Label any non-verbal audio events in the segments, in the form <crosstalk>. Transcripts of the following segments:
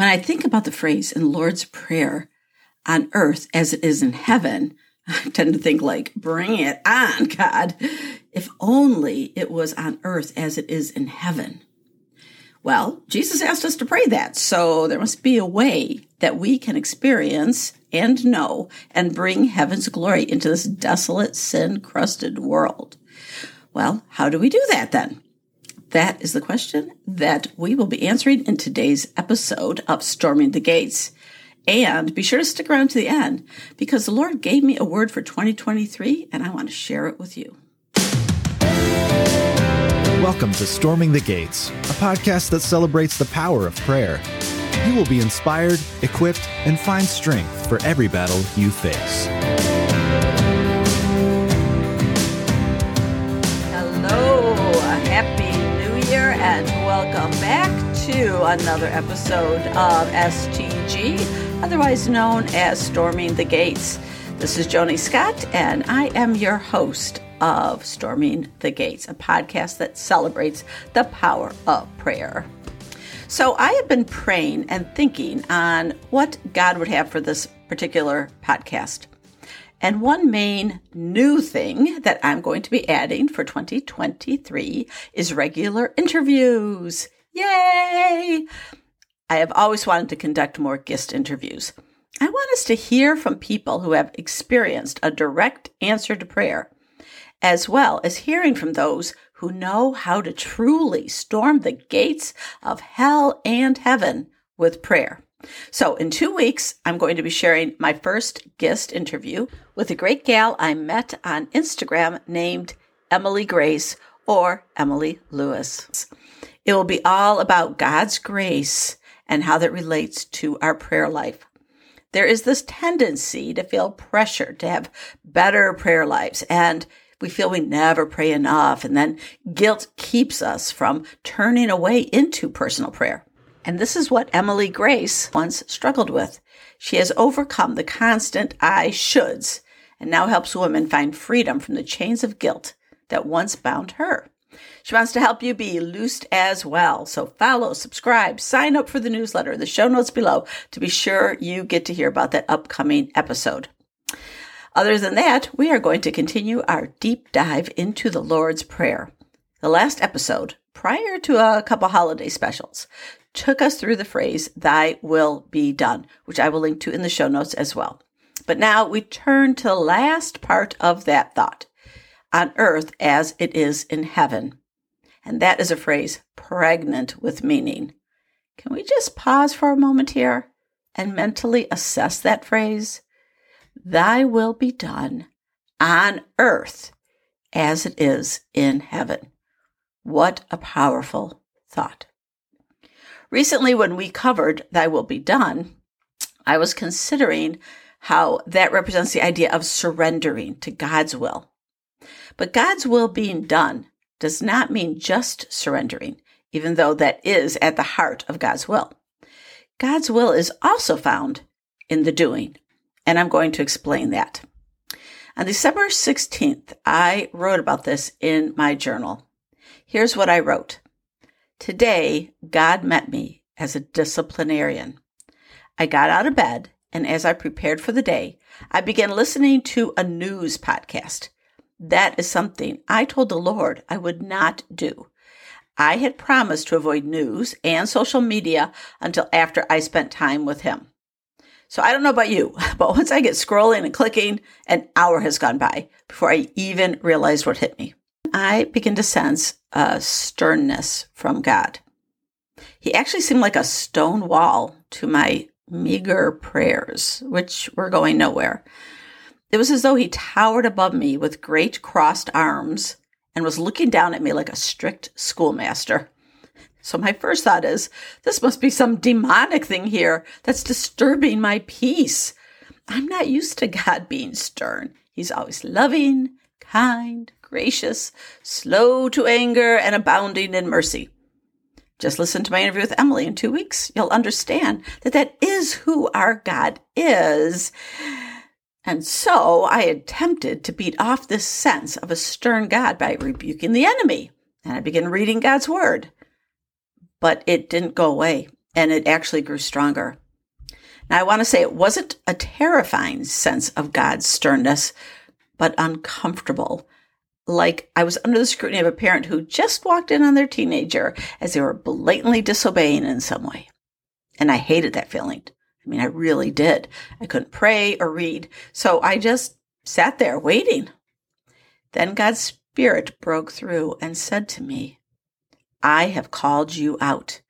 When I think about the phrase in Lord's Prayer, on earth as it is in heaven, <laughs> I tend to think like, bring it on, God. If only it was on earth as it is in heaven. Well, Jesus asked us to pray that, so there must be a way that we can experience and know and bring heaven's glory into this desolate, sin crusted world. Well, how do we do that then? That is the question that we will be answering in today's episode of Storming the Gates. And be sure to stick around to the end because the Lord gave me a word for 2023 and I want to share it with you. Welcome to Storming the Gates, a podcast that celebrates the power of prayer. You will be inspired, equipped, and find strength for every battle you face. Welcome back to another episode of STG, otherwise known as Storming the Gates. This is Joni Scott, and I am your host of Storming the Gates, a podcast that celebrates the power of prayer. So, I have been praying and thinking on what God would have for this particular podcast. And one main new thing that I'm going to be adding for 2023 is regular interviews. Yay! I have always wanted to conduct more guest interviews. I want us to hear from people who have experienced a direct answer to prayer as well as hearing from those who know how to truly storm the gates of hell and heaven with prayer. So, in two weeks, I'm going to be sharing my first guest interview with a great gal I met on Instagram named Emily Grace or Emily Lewis. It will be all about God's grace and how that relates to our prayer life. There is this tendency to feel pressure to have better prayer lives and we feel we never pray enough. And then guilt keeps us from turning away into personal prayer. And this is what Emily Grace once struggled with. She has overcome the constant I shoulds and now helps women find freedom from the chains of guilt that once bound her. She wants to help you be loosed as well. So follow, subscribe, sign up for the newsletter, the show notes below to be sure you get to hear about that upcoming episode. Other than that, we are going to continue our deep dive into the Lord's Prayer. The last episode, prior to a couple holiday specials, took us through the phrase, Thy will be done, which I will link to in the show notes as well. But now we turn to the last part of that thought on earth as it is in heaven. And that is a phrase pregnant with meaning. Can we just pause for a moment here and mentally assess that phrase? Thy will be done on earth as it is in heaven. What a powerful thought. Recently, when we covered Thy Will Be Done, I was considering how that represents the idea of surrendering to God's will. But God's will being done does not mean just surrendering, even though that is at the heart of God's will. God's will is also found in the doing and I'm going to explain that. On December 16th, I wrote about this in my journal. Here's what I wrote. Today, God met me as a disciplinarian. I got out of bed, and as I prepared for the day, I began listening to a news podcast. That is something I told the Lord I would not do. I had promised to avoid news and social media until after I spent time with Him. So I don't know about you, <laughs> but once I get scrolling and clicking, an hour has gone by before I even realized what hit me. I begin to sense a sternness from God. He actually seemed like a stone wall to my meager prayers, which were going nowhere. It was as though he towered above me with great crossed arms and was looking down at me like a strict schoolmaster. So my first thought is, this must be some demonic thing here that's disturbing my peace. I'm not used to God being stern. He's always loving, kind, gracious, slow to anger, and abounding in mercy. Just listen to my interview with Emily in two weeks. You'll understand that that is who our God is. And so I attempted to beat off this sense of a stern God by rebuking the enemy. And I began reading God's word but it didn't go away. and it actually grew stronger. Now, I want to say it wasn't a terrifying sense of God's sternness, but uncomfortable. Like I was under the scrutiny of a parent who just walked in on their teenager as they were blatantly disobeying in some way. And I hated that feeling. I mean, I really did. I couldn't pray or read. So I just sat there waiting. Then God's Spirit broke through and said to me, I have called you out.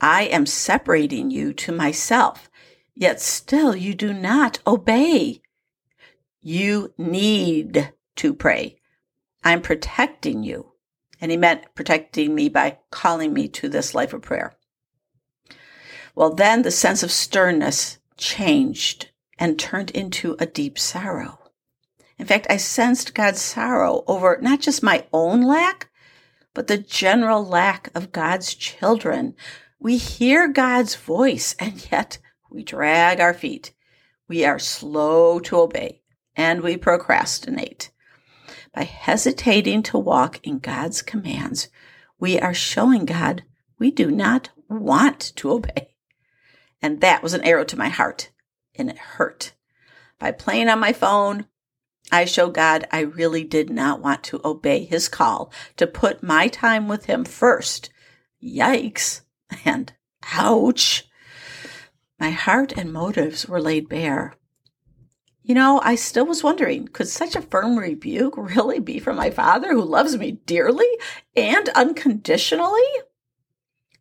I am separating you to myself, yet still you do not obey. You need to pray. I'm protecting you. And he meant protecting me by calling me to this life of prayer. Well, then the sense of sternness changed and turned into a deep sorrow. In fact, I sensed God's sorrow over not just my own lack, but the general lack of God's children. We hear God's voice and yet we drag our feet. We are slow to obey and we procrastinate. By hesitating to walk in God's commands, we are showing God we do not want to obey. And that was an arrow to my heart, and it hurt. By playing on my phone, I show God I really did not want to obey his call to put my time with him first. Yikes and ouch. My heart and motives were laid bare. You know, I still was wondering could such a firm rebuke really be from my father who loves me dearly and unconditionally?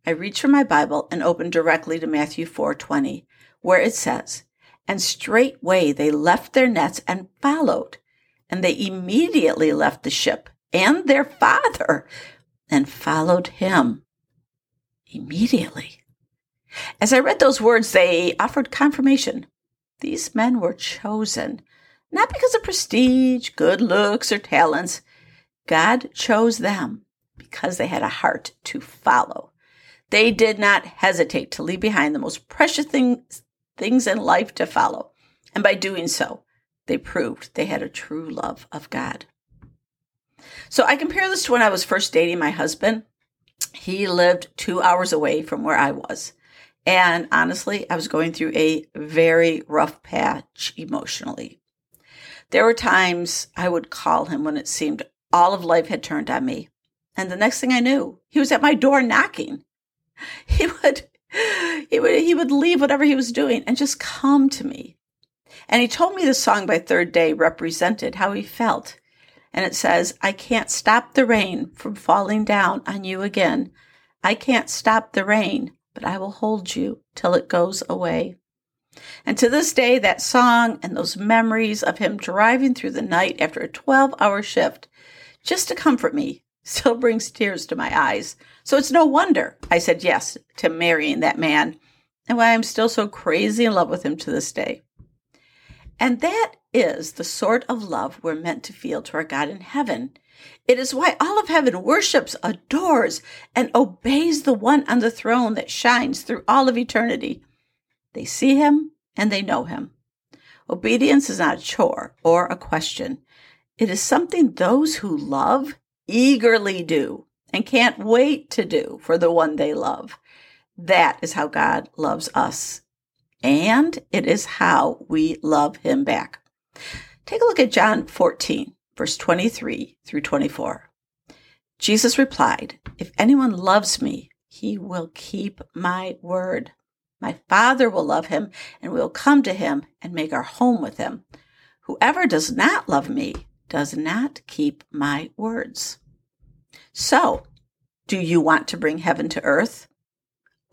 I reached for my Bible and opened directly to Matthew 4:20, where it says, "And straightway they left their nets and followed, and they immediately left the ship and their father and followed him." Immediately. As I read those words, they offered confirmation. These men were chosen, not because of prestige, good looks, or talents. God chose them because they had a heart to follow. They did not hesitate to leave behind the most precious things, things in life to follow. And by doing so, they proved they had a true love of God. So I compare this to when I was first dating my husband. He lived two hours away from where I was. And honestly, I was going through a very rough patch emotionally. There were times I would call him when it seemed all of life had turned on me. And the next thing I knew, he was at my door knocking. <laughs> He would he would he would leave whatever he was doing and just come to me. And he told me the song by Third Day represented how he felt. And it says, I can't stop the rain from falling down on you again. I can't stop the rain, but I will hold you till it goes away. And to this day, that song and those memories of him driving through the night after a 12 hour shift just to comfort me still brings tears to my eyes. So it's no wonder I said yes to marrying that man and why I'm still so crazy in love with him to this day. And that is the sort of love we're meant to feel to our God in heaven. It is why all of heaven worships, adores, and obeys the one on the throne that shines through all of eternity. They see him and they know him. Obedience is not a chore or a question. It is something those who love eagerly do and can't wait to do for the one they love. That is how God loves us. And it is how we love him back. Take a look at John 14, verse 23 through 24. Jesus replied, If anyone loves me, he will keep my word. My Father will love him, and we will come to him and make our home with him. Whoever does not love me does not keep my words. So, do you want to bring heaven to earth?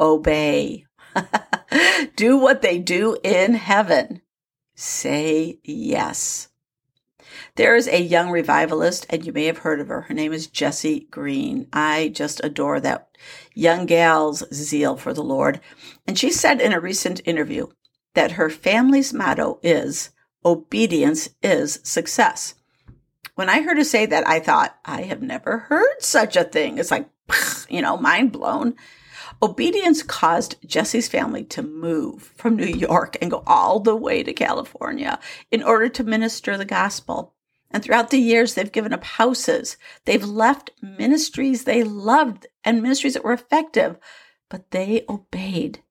Obey. <laughs> <laughs> do what they do in heaven. Say yes. There is a young revivalist, and you may have heard of her. Her name is Jessi Green. I just adore that young gal's zeal for the Lord. And she said in a recent interview that her family's motto is obedience is success. When I heard her say that, I thought, I have never heard such a thing. It's like, <laughs> you know, mind blown. Obedience caused Jessi's family to move from New York and go all the way to California in order to minister the gospel. And throughout the years, they've given up houses. They've left ministries they loved and ministries that were effective but they obeyed.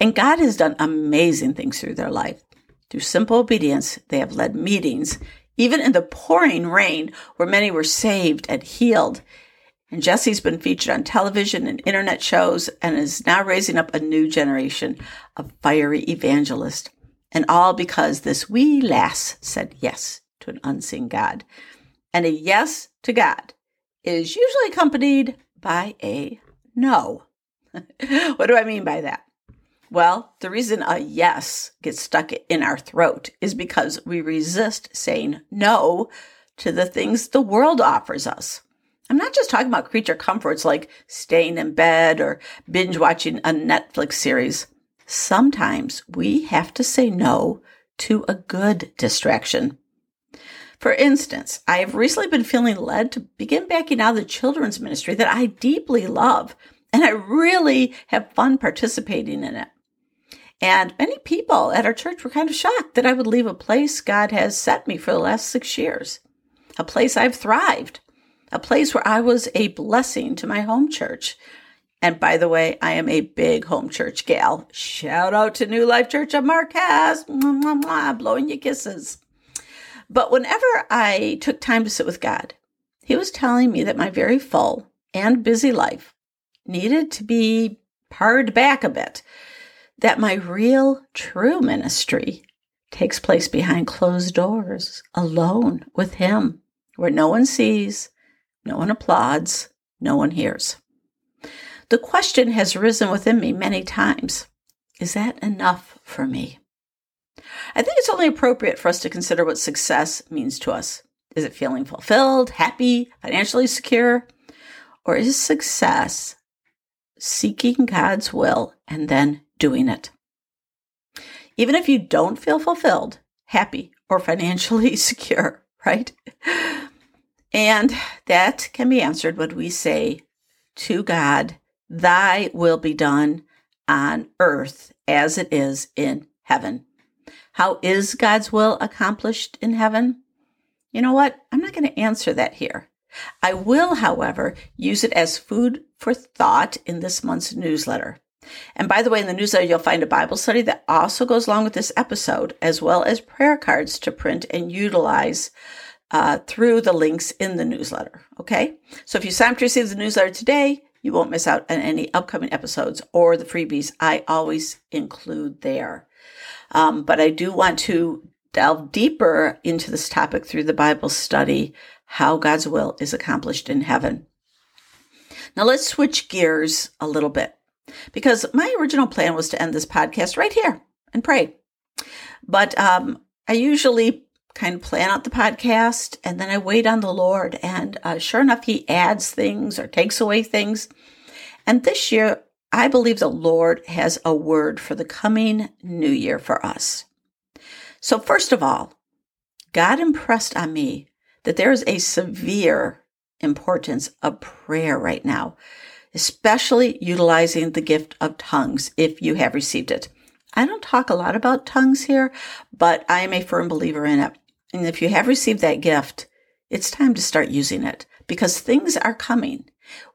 And God has done amazing things through their life. Through simple obedience, they have led meetings, even in the pouring rain, where many were saved and healed. And Jessi's been featured on television and internet shows and is now raising up a new generation of fiery evangelists. And all because this wee lass said yes to an unseen God. And a yes to God is usually accompanied by a no. <laughs> what do I mean by that? Well, the reason a yes gets stuck in our throat is because we resist saying no to the things the world offers us. I'm not just talking about creature comforts like staying in bed or binge watching a Netflix series. Sometimes we have to say no to a good distraction. For instance, I have recently been feeling led to begin backing out of the children's ministry that I deeply love, and I really have fun participating in it. And many people at our church were kind of shocked that I would leave a place God has set me for the last six years, a place I've thrived, a place where I was a blessing to my home church. And by the way, I am a big home church gal. Shout out to New Life Church of Marquez, mwah, mwah, mwah, blowing you kisses. But whenever I took time to sit with God, He was telling me that my very full and busy life needed to be pared back a bit, that my real, true ministry takes place behind closed doors, alone with Him, where no one sees, no one applauds, no one hears. The question has risen within me many times is that enough for me? I think it's only appropriate for us to consider what success means to us. Is it feeling fulfilled, happy, financially secure? Or is success seeking God's will and then doing it? Even if you don't feel fulfilled, happy, or financially <laughs> secure, right? And that can be answered when we say to God, Thy will be done on earth as it is in heaven. How is God's will accomplished in heaven? You know what? I'm not going to answer that here. I will, however, use it as food for thought in this month's newsletter. And by the way, in the newsletter, you'll find a Bible study that also goes along with this episode, as well as prayer cards to print and utilize uh, through the links in the newsletter. Okay. So if you sign up to receive the newsletter today, you won't miss out on any upcoming episodes or the freebies I always include there. Um, but I do want to delve deeper into this topic through the Bible study, how God's will is accomplished in heaven. Now let's switch gears a little bit because my original plan was to end this podcast right here and pray. But um, I usually kind of plan out the podcast and then I wait on the Lord. And uh, sure enough, He adds things or takes away things. And this year, I believe the Lord has a word for the coming new year for us. So, first of all, God impressed on me that there is a severe importance of prayer right now, especially utilizing the gift of tongues if you have received it. I don't talk a lot about tongues here, but I am a firm believer in it. And if you have received that gift, it's time to start using it because things are coming.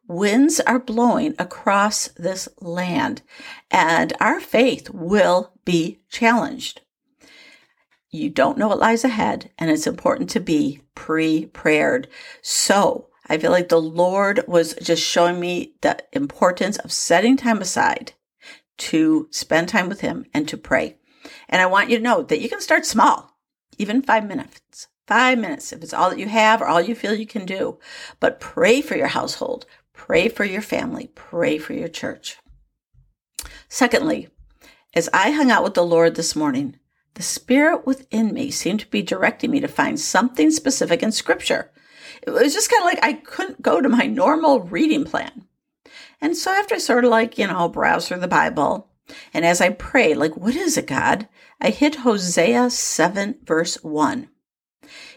Winds are blowing across this land and our faith will be challenged. You don't know what lies ahead and it's important to be prepared. So I feel like the Lord was just showing me the importance of setting time aside to spend time with Him and to pray. And I want you to know that you can start small even five minutes. Five minutes, if it's all that you have or all you feel you can do. But pray for your household, pray for your family, pray for your church. Secondly, as I hung out with the Lord this morning, the Spirit within me seemed to be directing me to find something specific in Scripture. It was just kind of like I couldn't go to my normal reading plan. And so after I sort of like, you know, browse through the Bible, and as I prayed, like, what is it, God? I hit Hosea 7, verse 1.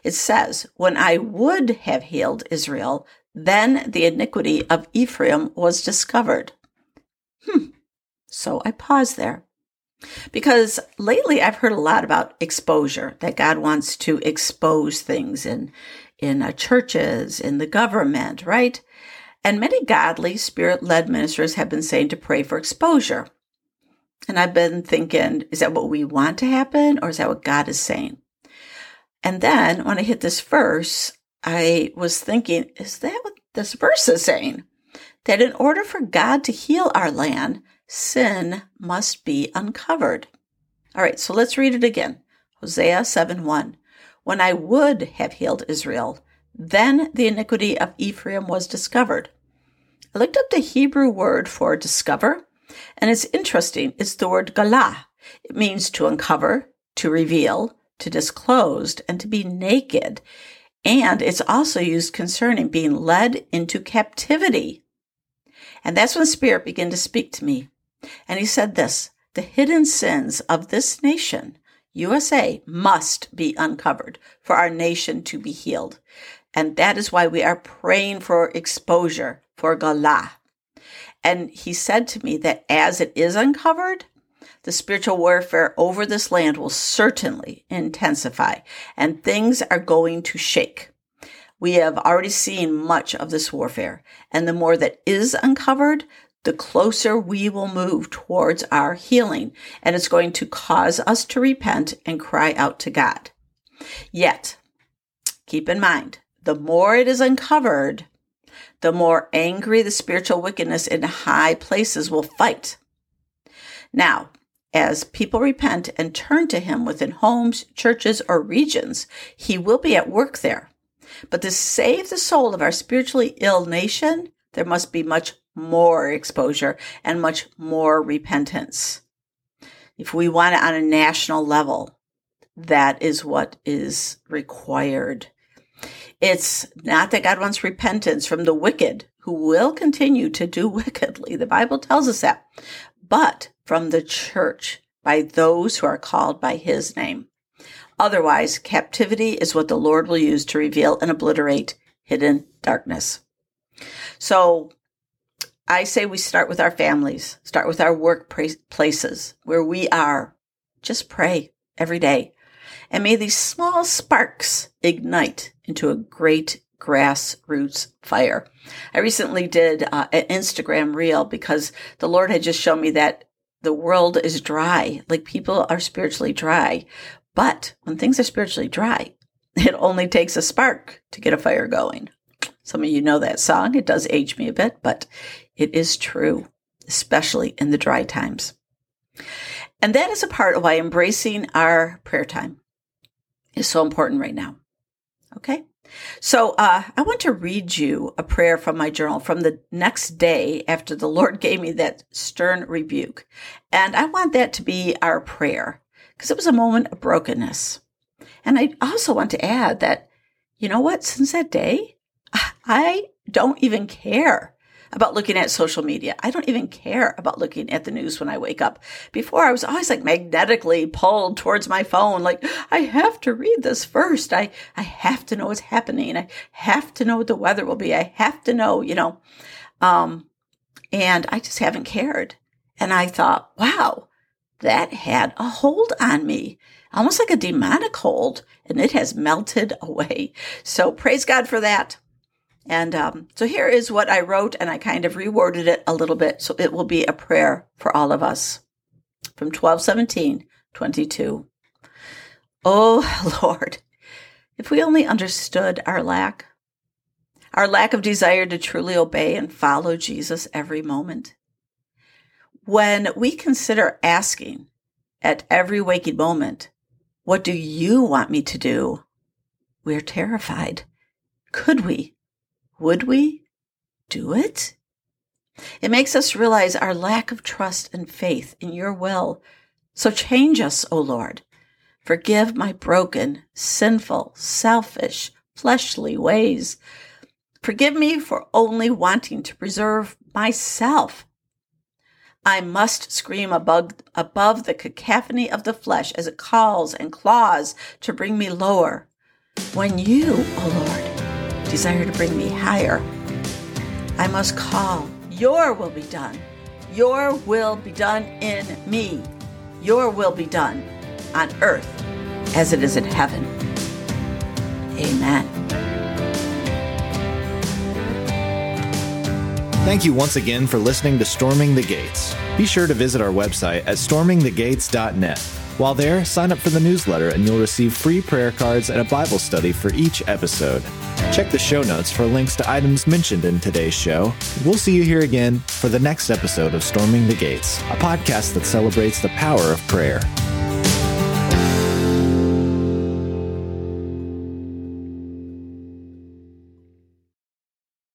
It says, When I would have healed Israel, then the iniquity of Ephraim was discovered. Hmm. So I pause there. Because lately I've heard a lot about exposure, that God wants to expose things in, in uh, churches, in the government, right? And many godly, spirit led ministers have been saying to pray for exposure. And I've been thinking, is that what we want to happen or is that what God is saying? And then when I hit this verse, I was thinking, is that what this verse is saying? That in order for God to heal our land, sin must be uncovered. All right, so let's read it again. Hosea 7 1. When I would have healed Israel, then the iniquity of Ephraim was discovered. I looked up the Hebrew word for discover, and it's interesting. It's the word galah. It means to uncover, to reveal, to disclose, and to be naked. And it's also used concerning being led into captivity. And that's when Spirit began to speak to me. And he said this the hidden sins of this nation, USA, must be uncovered for our nation to be healed. And that is why we are praying for exposure, for Galah. And he said to me that as it is uncovered, the spiritual warfare over this land will certainly intensify and things are going to shake. We have already seen much of this warfare, and the more that is uncovered, the closer we will move towards our healing, and it's going to cause us to repent and cry out to God. Yet, keep in mind, the more it is uncovered, the more angry the spiritual wickedness in high places will fight. Now, as people repent and turn to Him within homes, churches, or regions, He will be at work there. But to save the soul of our spiritually ill nation, there must be much more exposure and much more repentance. If we want it on a national level, that is what is required. It's not that God wants repentance from the wicked who will continue to do <laughs> wickedly. The Bible tells us that, but from the church by those who are called by his name. Otherwise, captivity is what the Lord will use to reveal and obliterate hidden darkness. So I say we start with our families, start with our workplaces where we are. Just pray every day. And may these small sparks ignite into a great grassroots fire. I recently did uh, an Instagram reel because the Lord had just shown me that the world is dry, like people are spiritually dry. But when things are spiritually dry, <laughs> it only takes a spark to get a fire going. Some of you know that song. It does age me a bit, but it is true, especially in the dry times. And that is a part of why embracing our prayer time is so important right now. Okay? So uh, I want to read you a prayer from my journal from the next day after the Lord <laughs> gave me that stern rebuke. And I want that to be our prayer because it was a moment of brokenness. And I also want to add that, you know what, since that day, <laughs> I don't even care about looking at social media. I don't even care about looking at the news when I wake up. Before I was always like magnetically pulled towards my phone. Like I have to read this first. I, I have to know what's happening. I have to know what the weather will be. I have to know, you know, um, and I just haven't cared. And I thought, wow, that had a hold on me, almost like a demonic hold, and it has melted <laughs> away. So praise God for that. And um, so here is what I wrote, and I kind of reworded it a little bit so it will be a prayer for all of us from 1217 22. Oh <laughs> Lord, if we only understood our lack, our lack of desire to truly obey and follow Jesus every moment. When we consider asking at every waking moment, What do you want me to do? We're terrified. Could we? Would we do it? It makes us realize our lack of trust and faith in your will. So change us, O Lord. Forgive my broken, sinful, selfish, fleshly ways. Forgive me for only wanting to preserve myself. I must scream above, above the cacophony of the flesh as it calls and claws to bring me lower. When you, O Lord, desire to bring me higher, I must call, Your will be done. Your will be done in me. Your will be done on earth as it is in heaven. Amen. Thank you once again for listening to Storming the Gates. Be sure to visit our website at stormingthegates.net. While there, sign up for the newsletter and you'll receive free prayer cards and a Bible study for each episode. Check the show notes for links to items mentioned in today's show. We'll see you here again for the next episode of Storming the Gates, a podcast that celebrates the power of prayer.